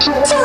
edition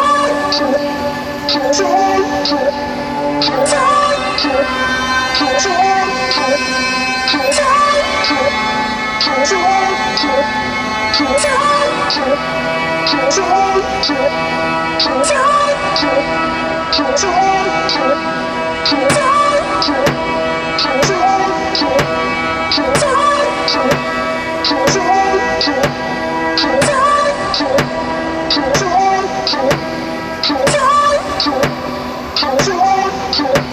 Brooklyn, New York City. Thanks for joining us.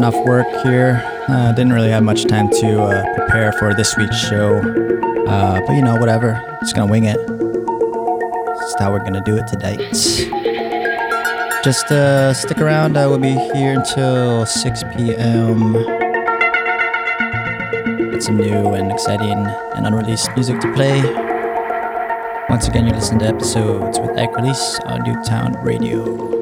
Just off work here. Uh, didn't really have much time to uh, prepare for this week's show, uh, but you know, whatever. Just gonna wing it. That's how we're gonna do it tonight. Just uh, stick around. Uh, we'll be here until 6 p.m. Got some new and exciting and unreleased music to play. Once again, you listen to episodes with Egg Release on Newtown Radio.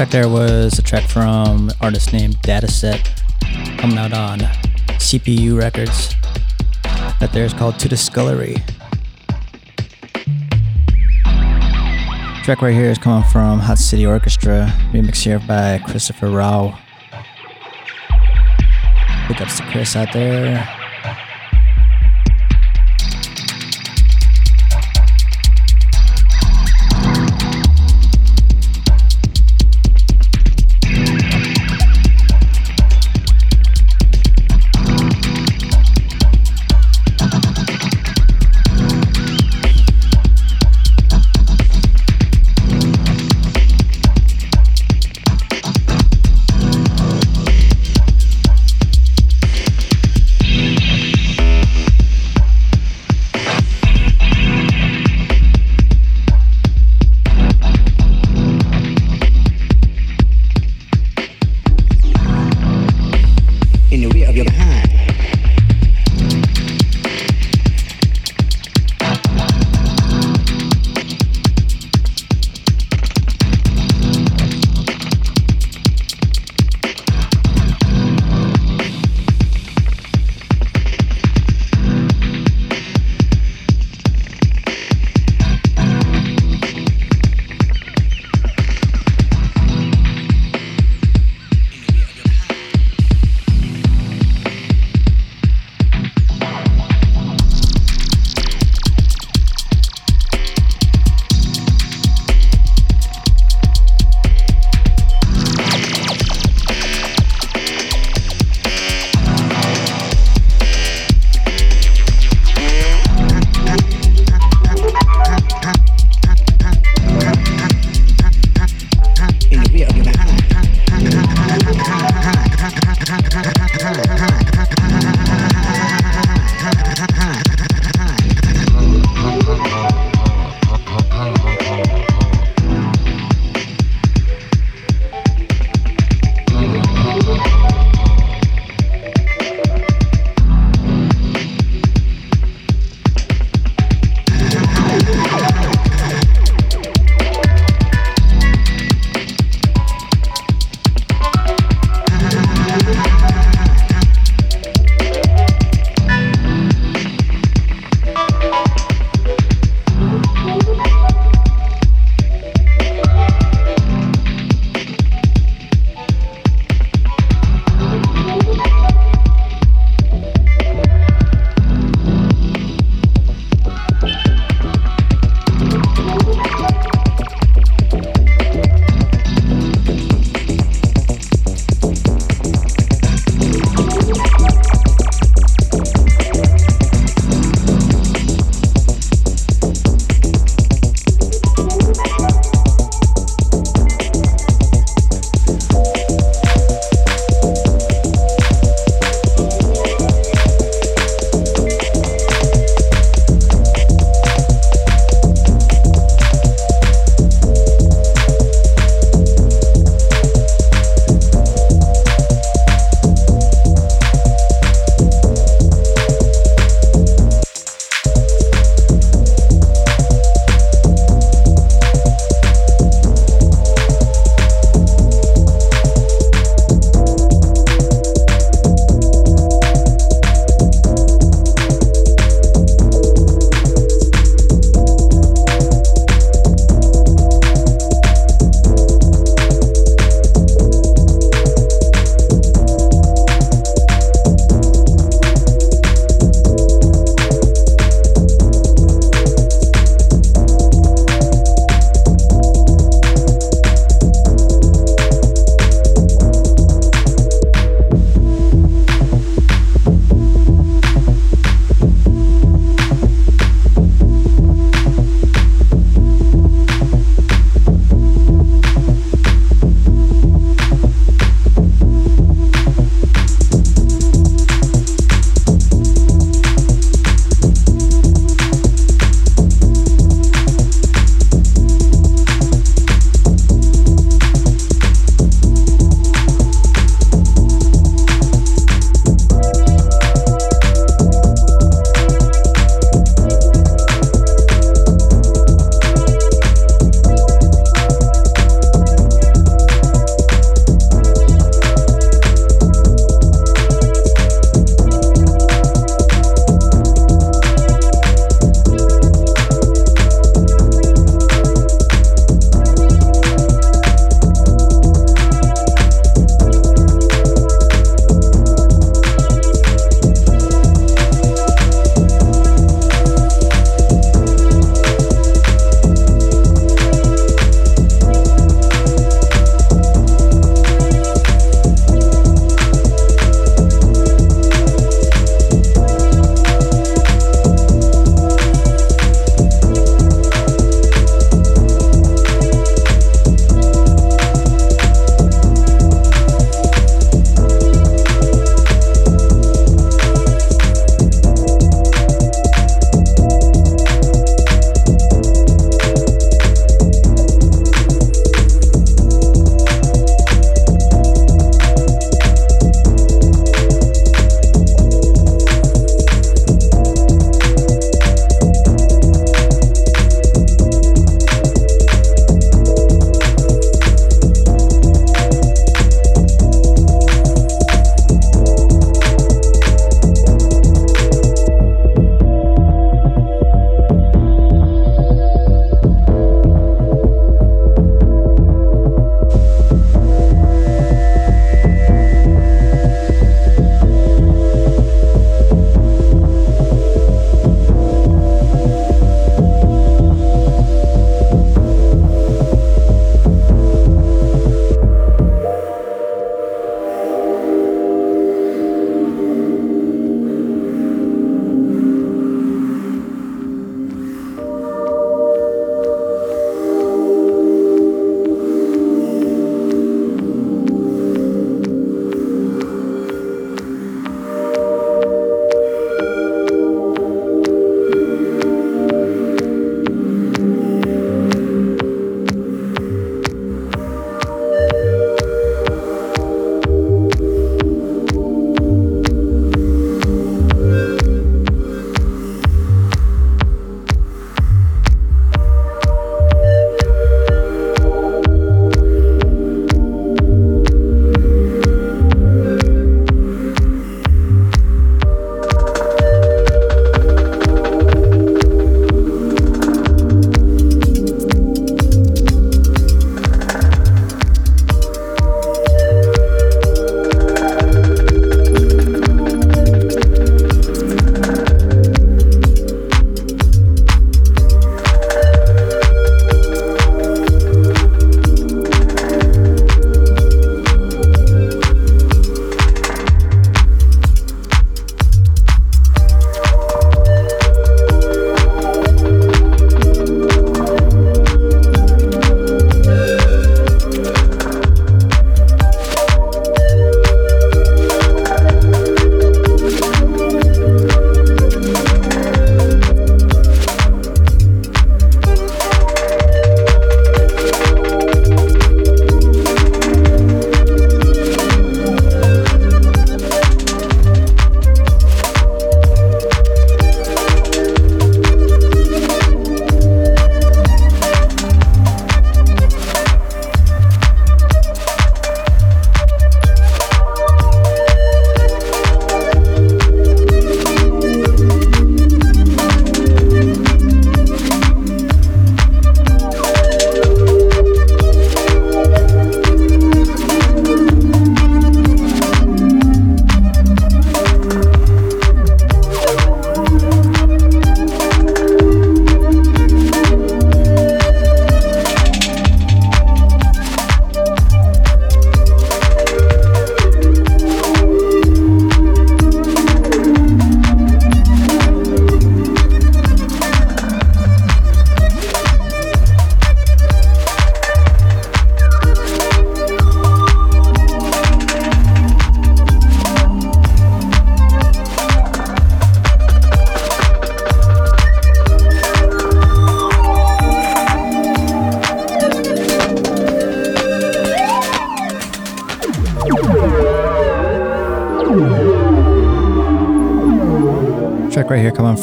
Track there was a track from artist named Datassette coming out on CPU Records. That there is called To the Scullery. Track right here is coming from Hot City Orchestra, remix here by Christopher Rao. Big ups to Chris out there.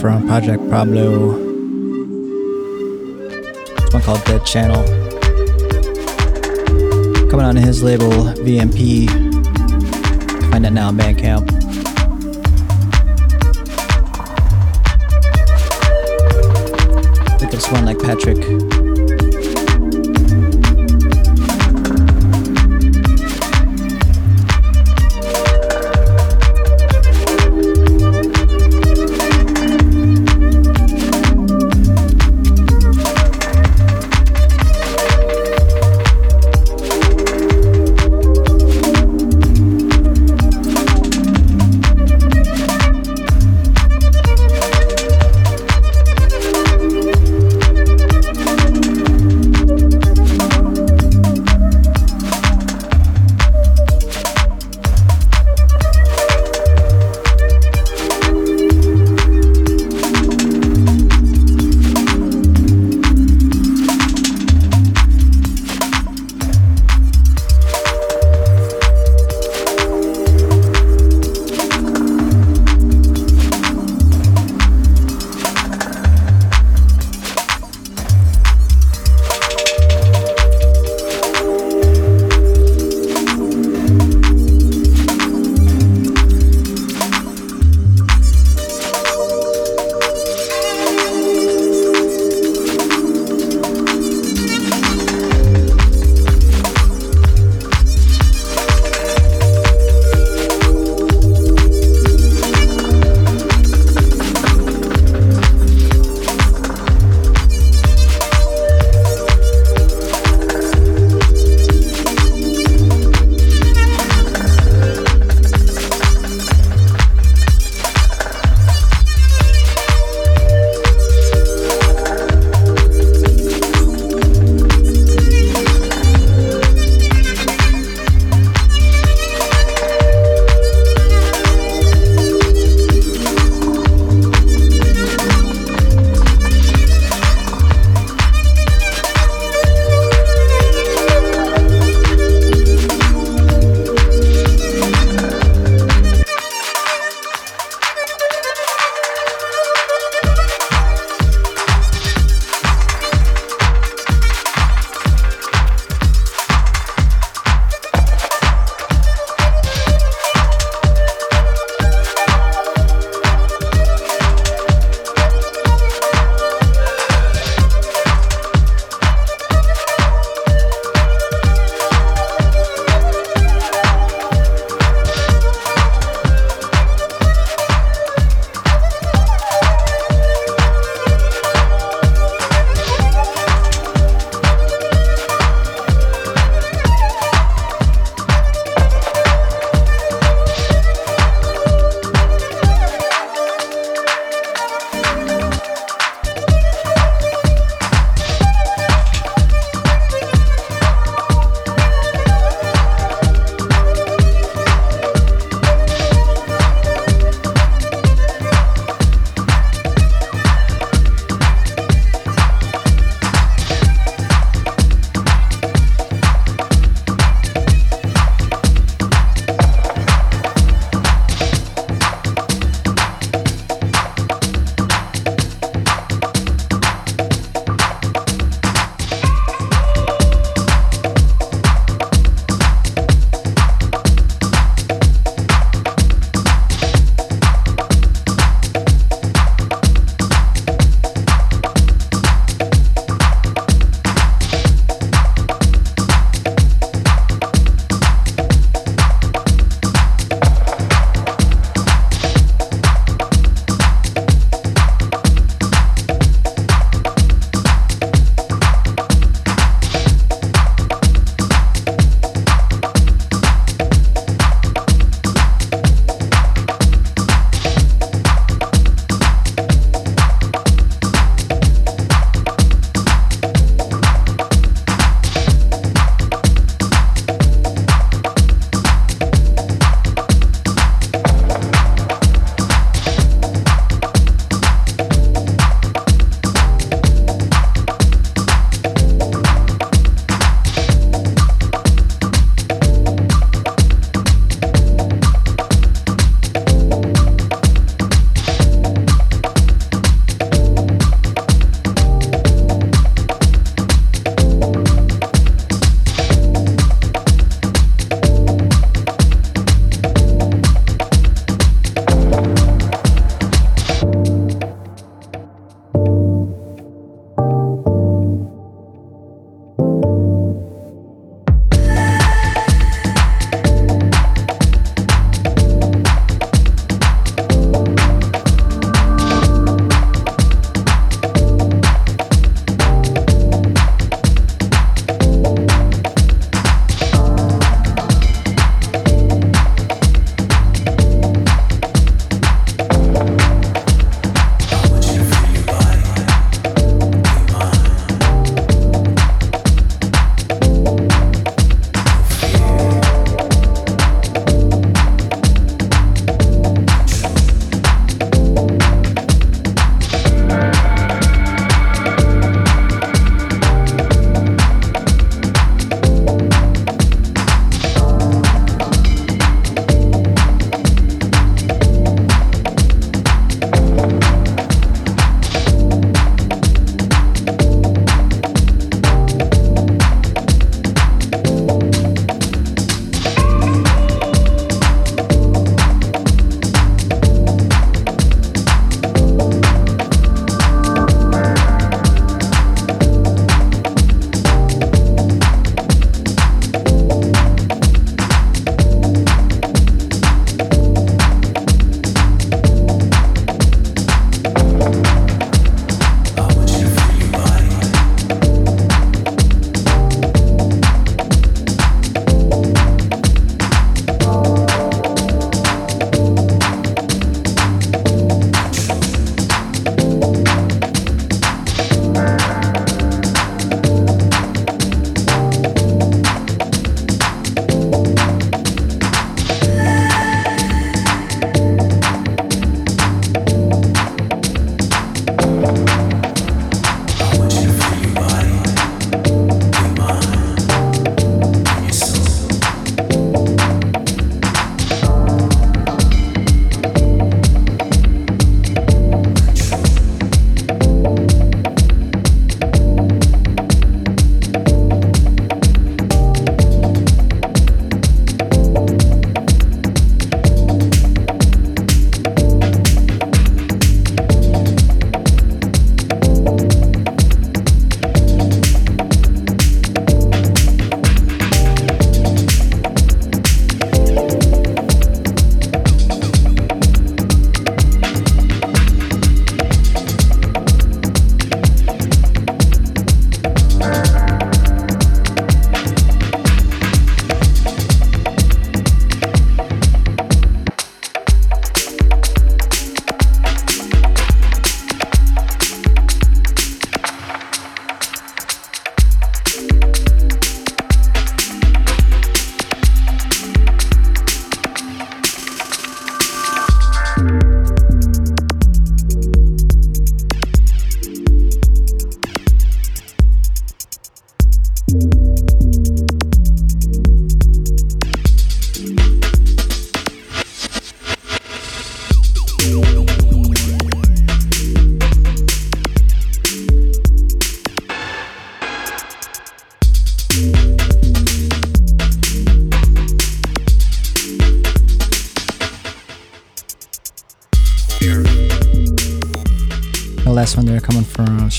From Project Pablo. It's one called Dead Channel. Coming on his label VMP. Find that now on Bandcamp. Look at this one like Patrick.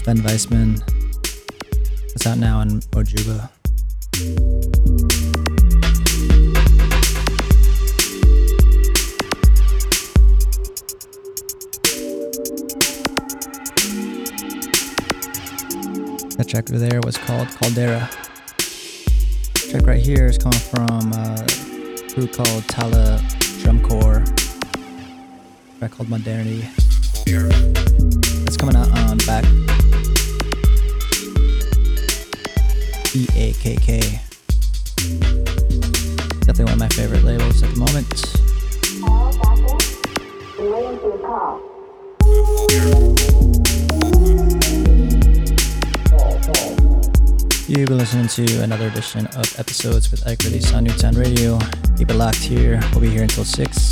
Sven Weisemann. It's out now in Mojuba. That track over there was called Caldera. track right here is coming from a group called Tala Drumcore. track called Modernity. It's coming out on back. E A K K. Definitely one of my favorite labels at the moment. You've been listening to another edition of episodes with Ike Release on Newtown Radio. Keep it locked here. We'll be here until 6.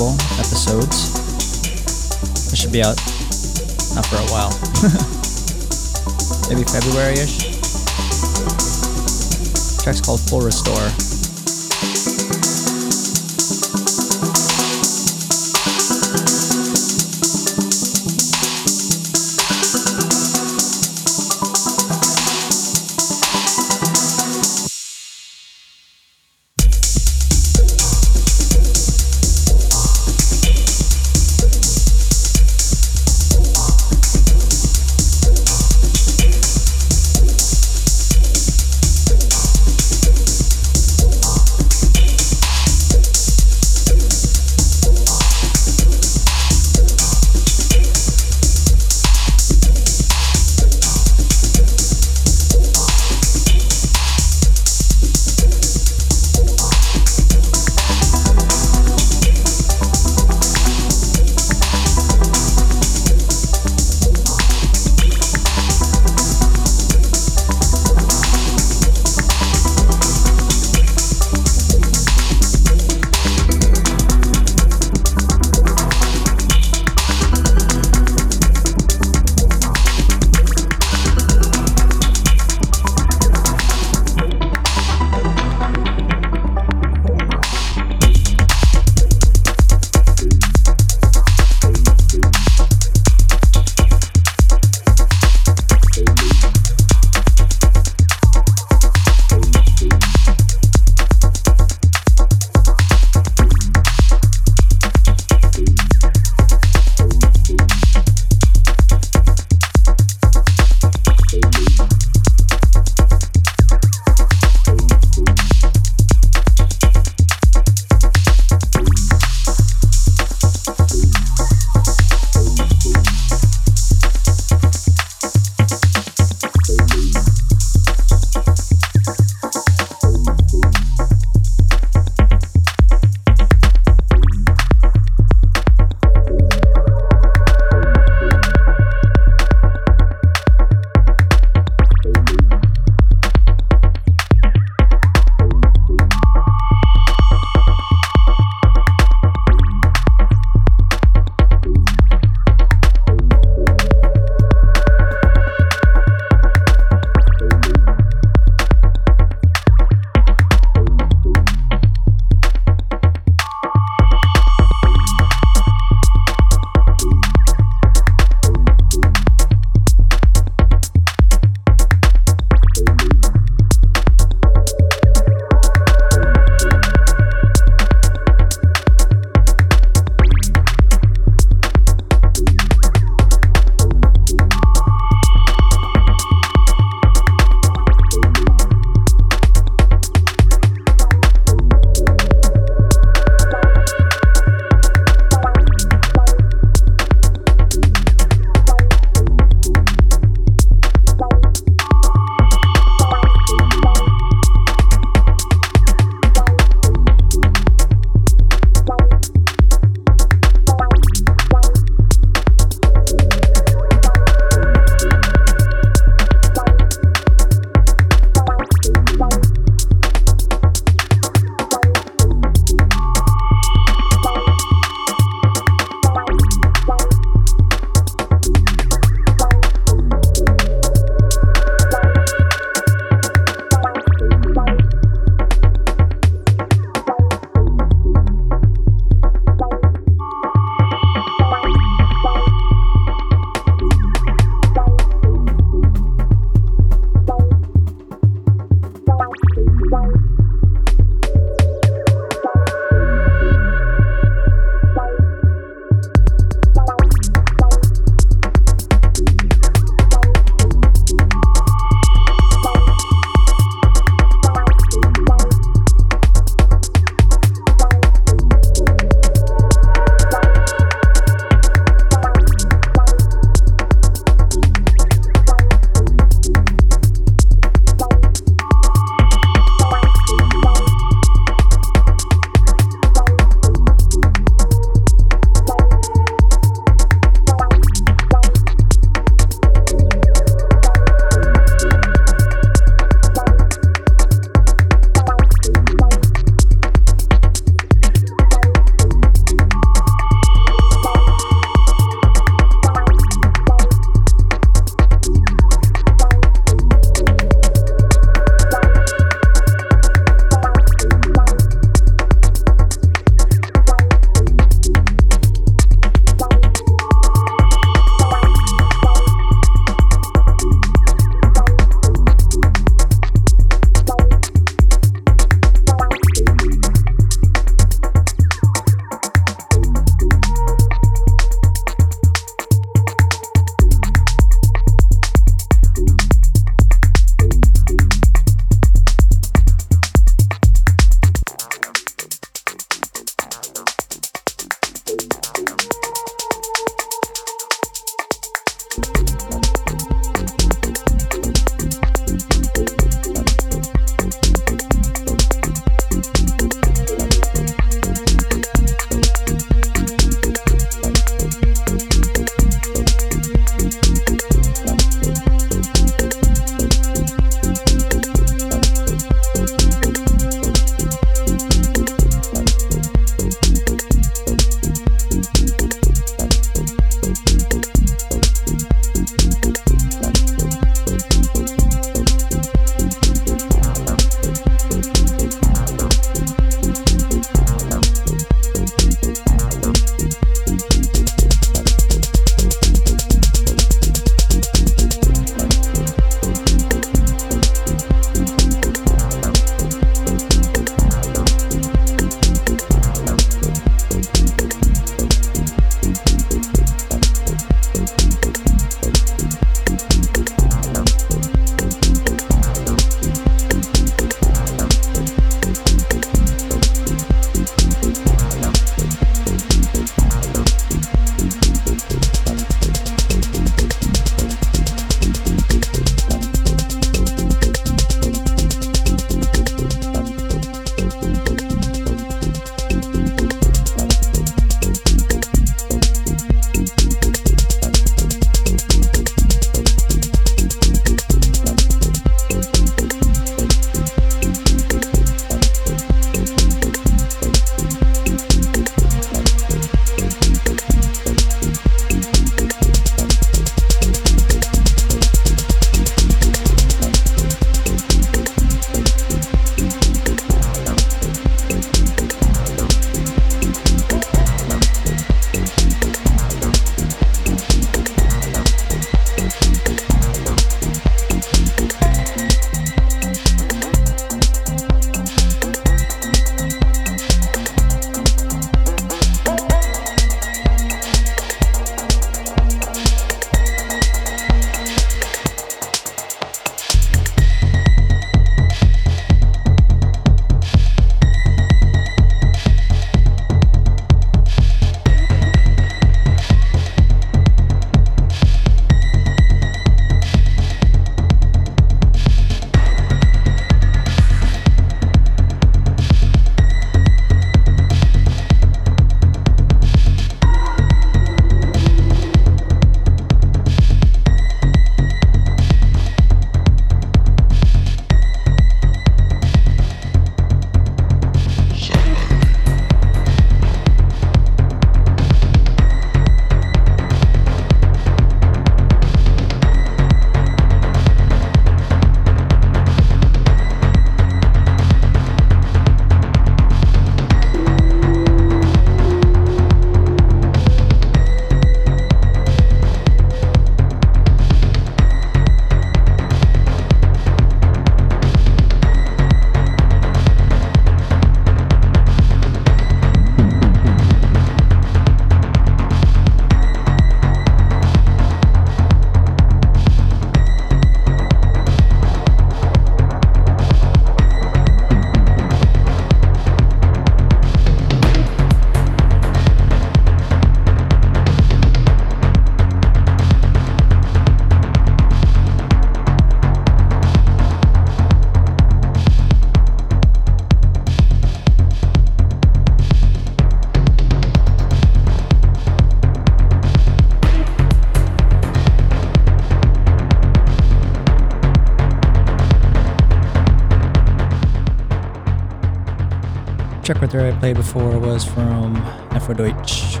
Played before was from Afrodeutsche.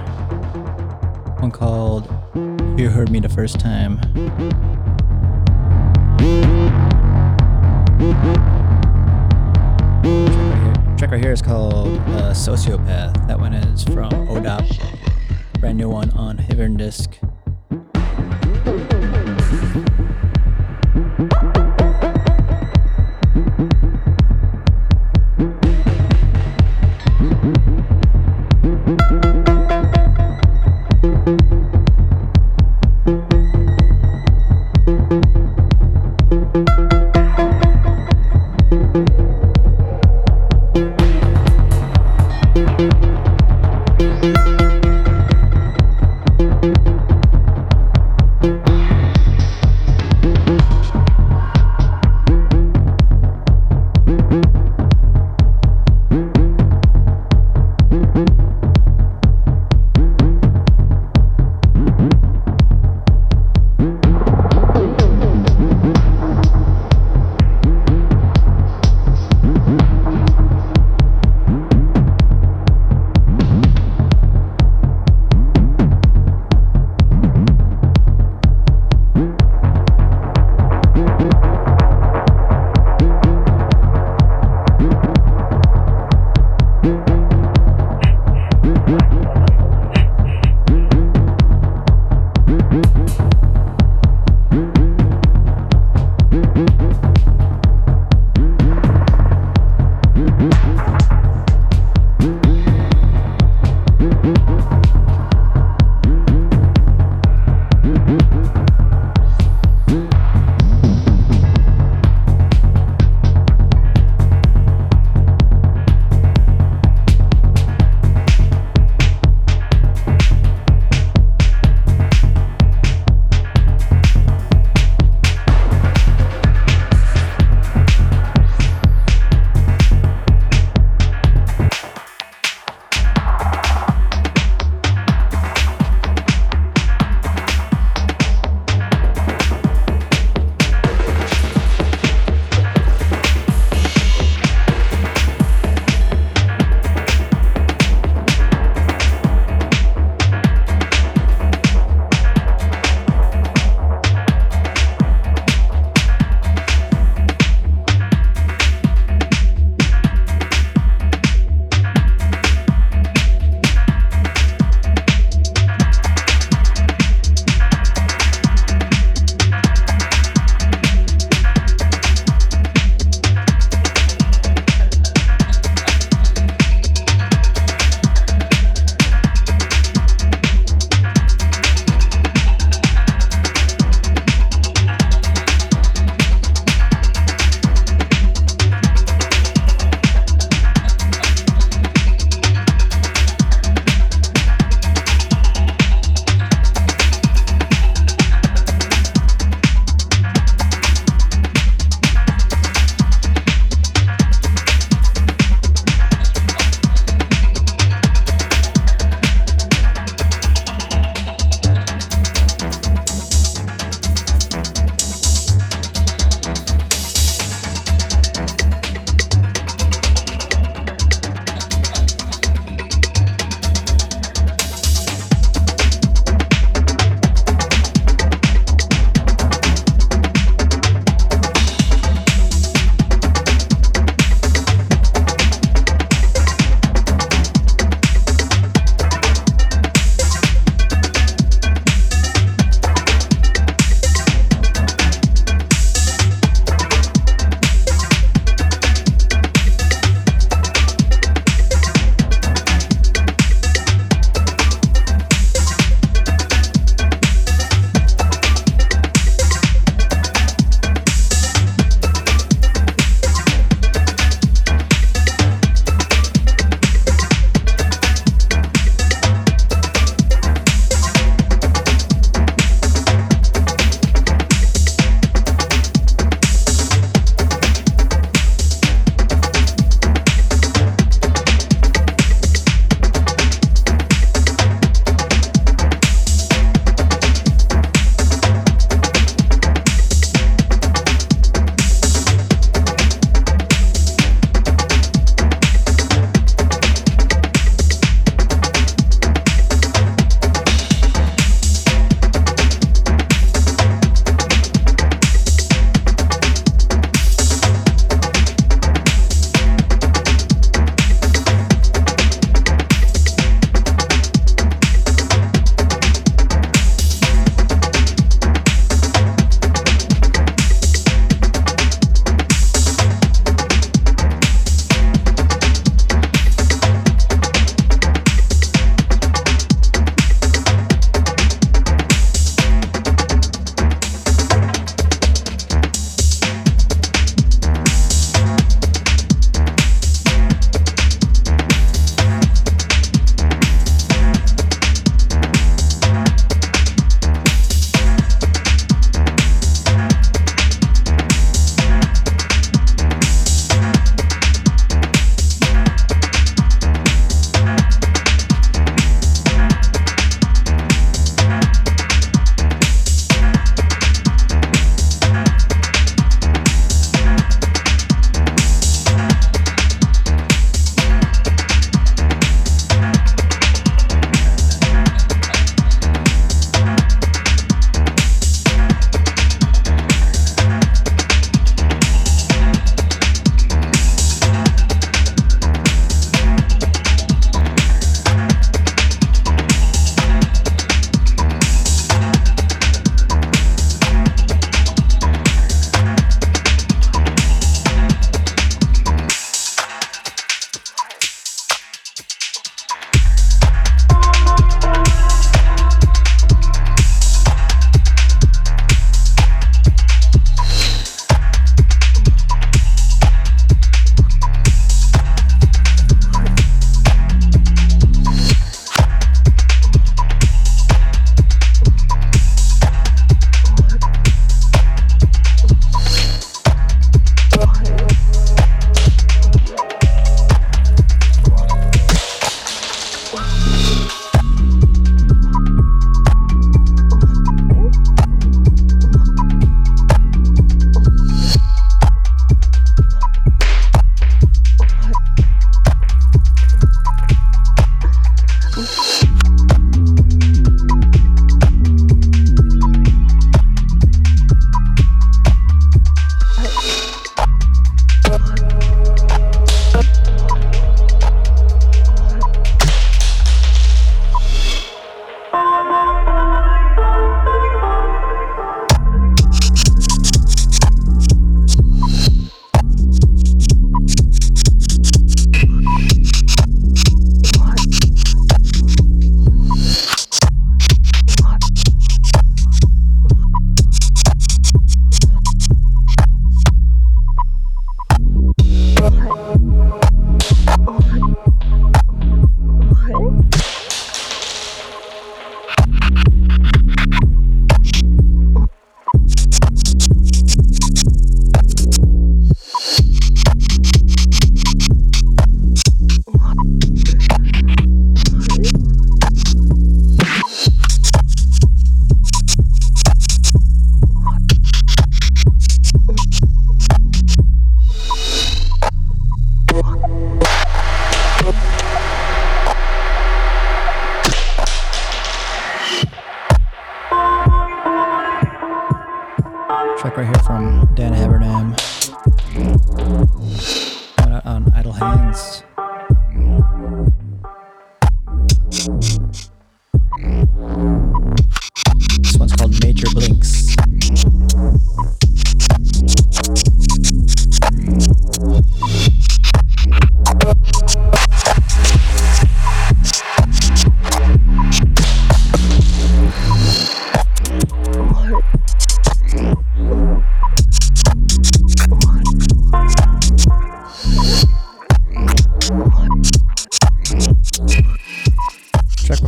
One called You Heard Me the First Time. Track right here, track right here is called uh, Sociopath. That one is from ODOP. Brand new one on Hivern Disc.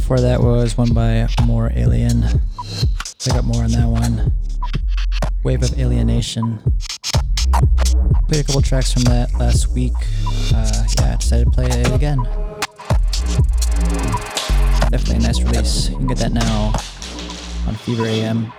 Before that was one by Mor Elian. Pick up more on that one. Wave of Alienation. Played a couple tracks from that last week. Uh, yeah, decided to play it again. Definitely a nice release. You can get that now on Fever AM.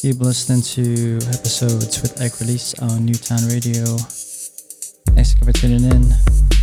Keep listening to episodes with Egg Release on Newtown Radio. Thanks for tuning in.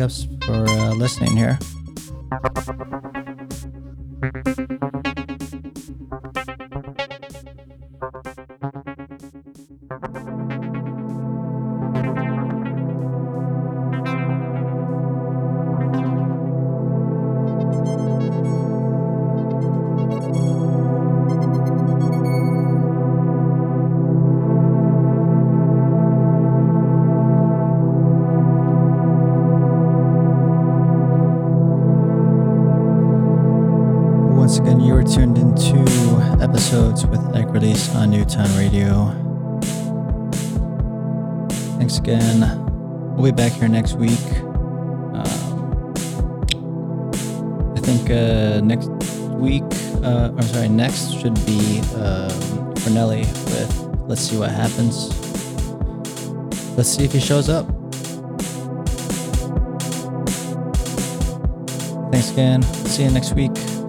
Uh, We'll be back here next week. Um, I think uh, next week, uh, or sorry, next should be um, Cornelli with Let's See What Happens. Let's see if he shows up. Thanks again. See you next week.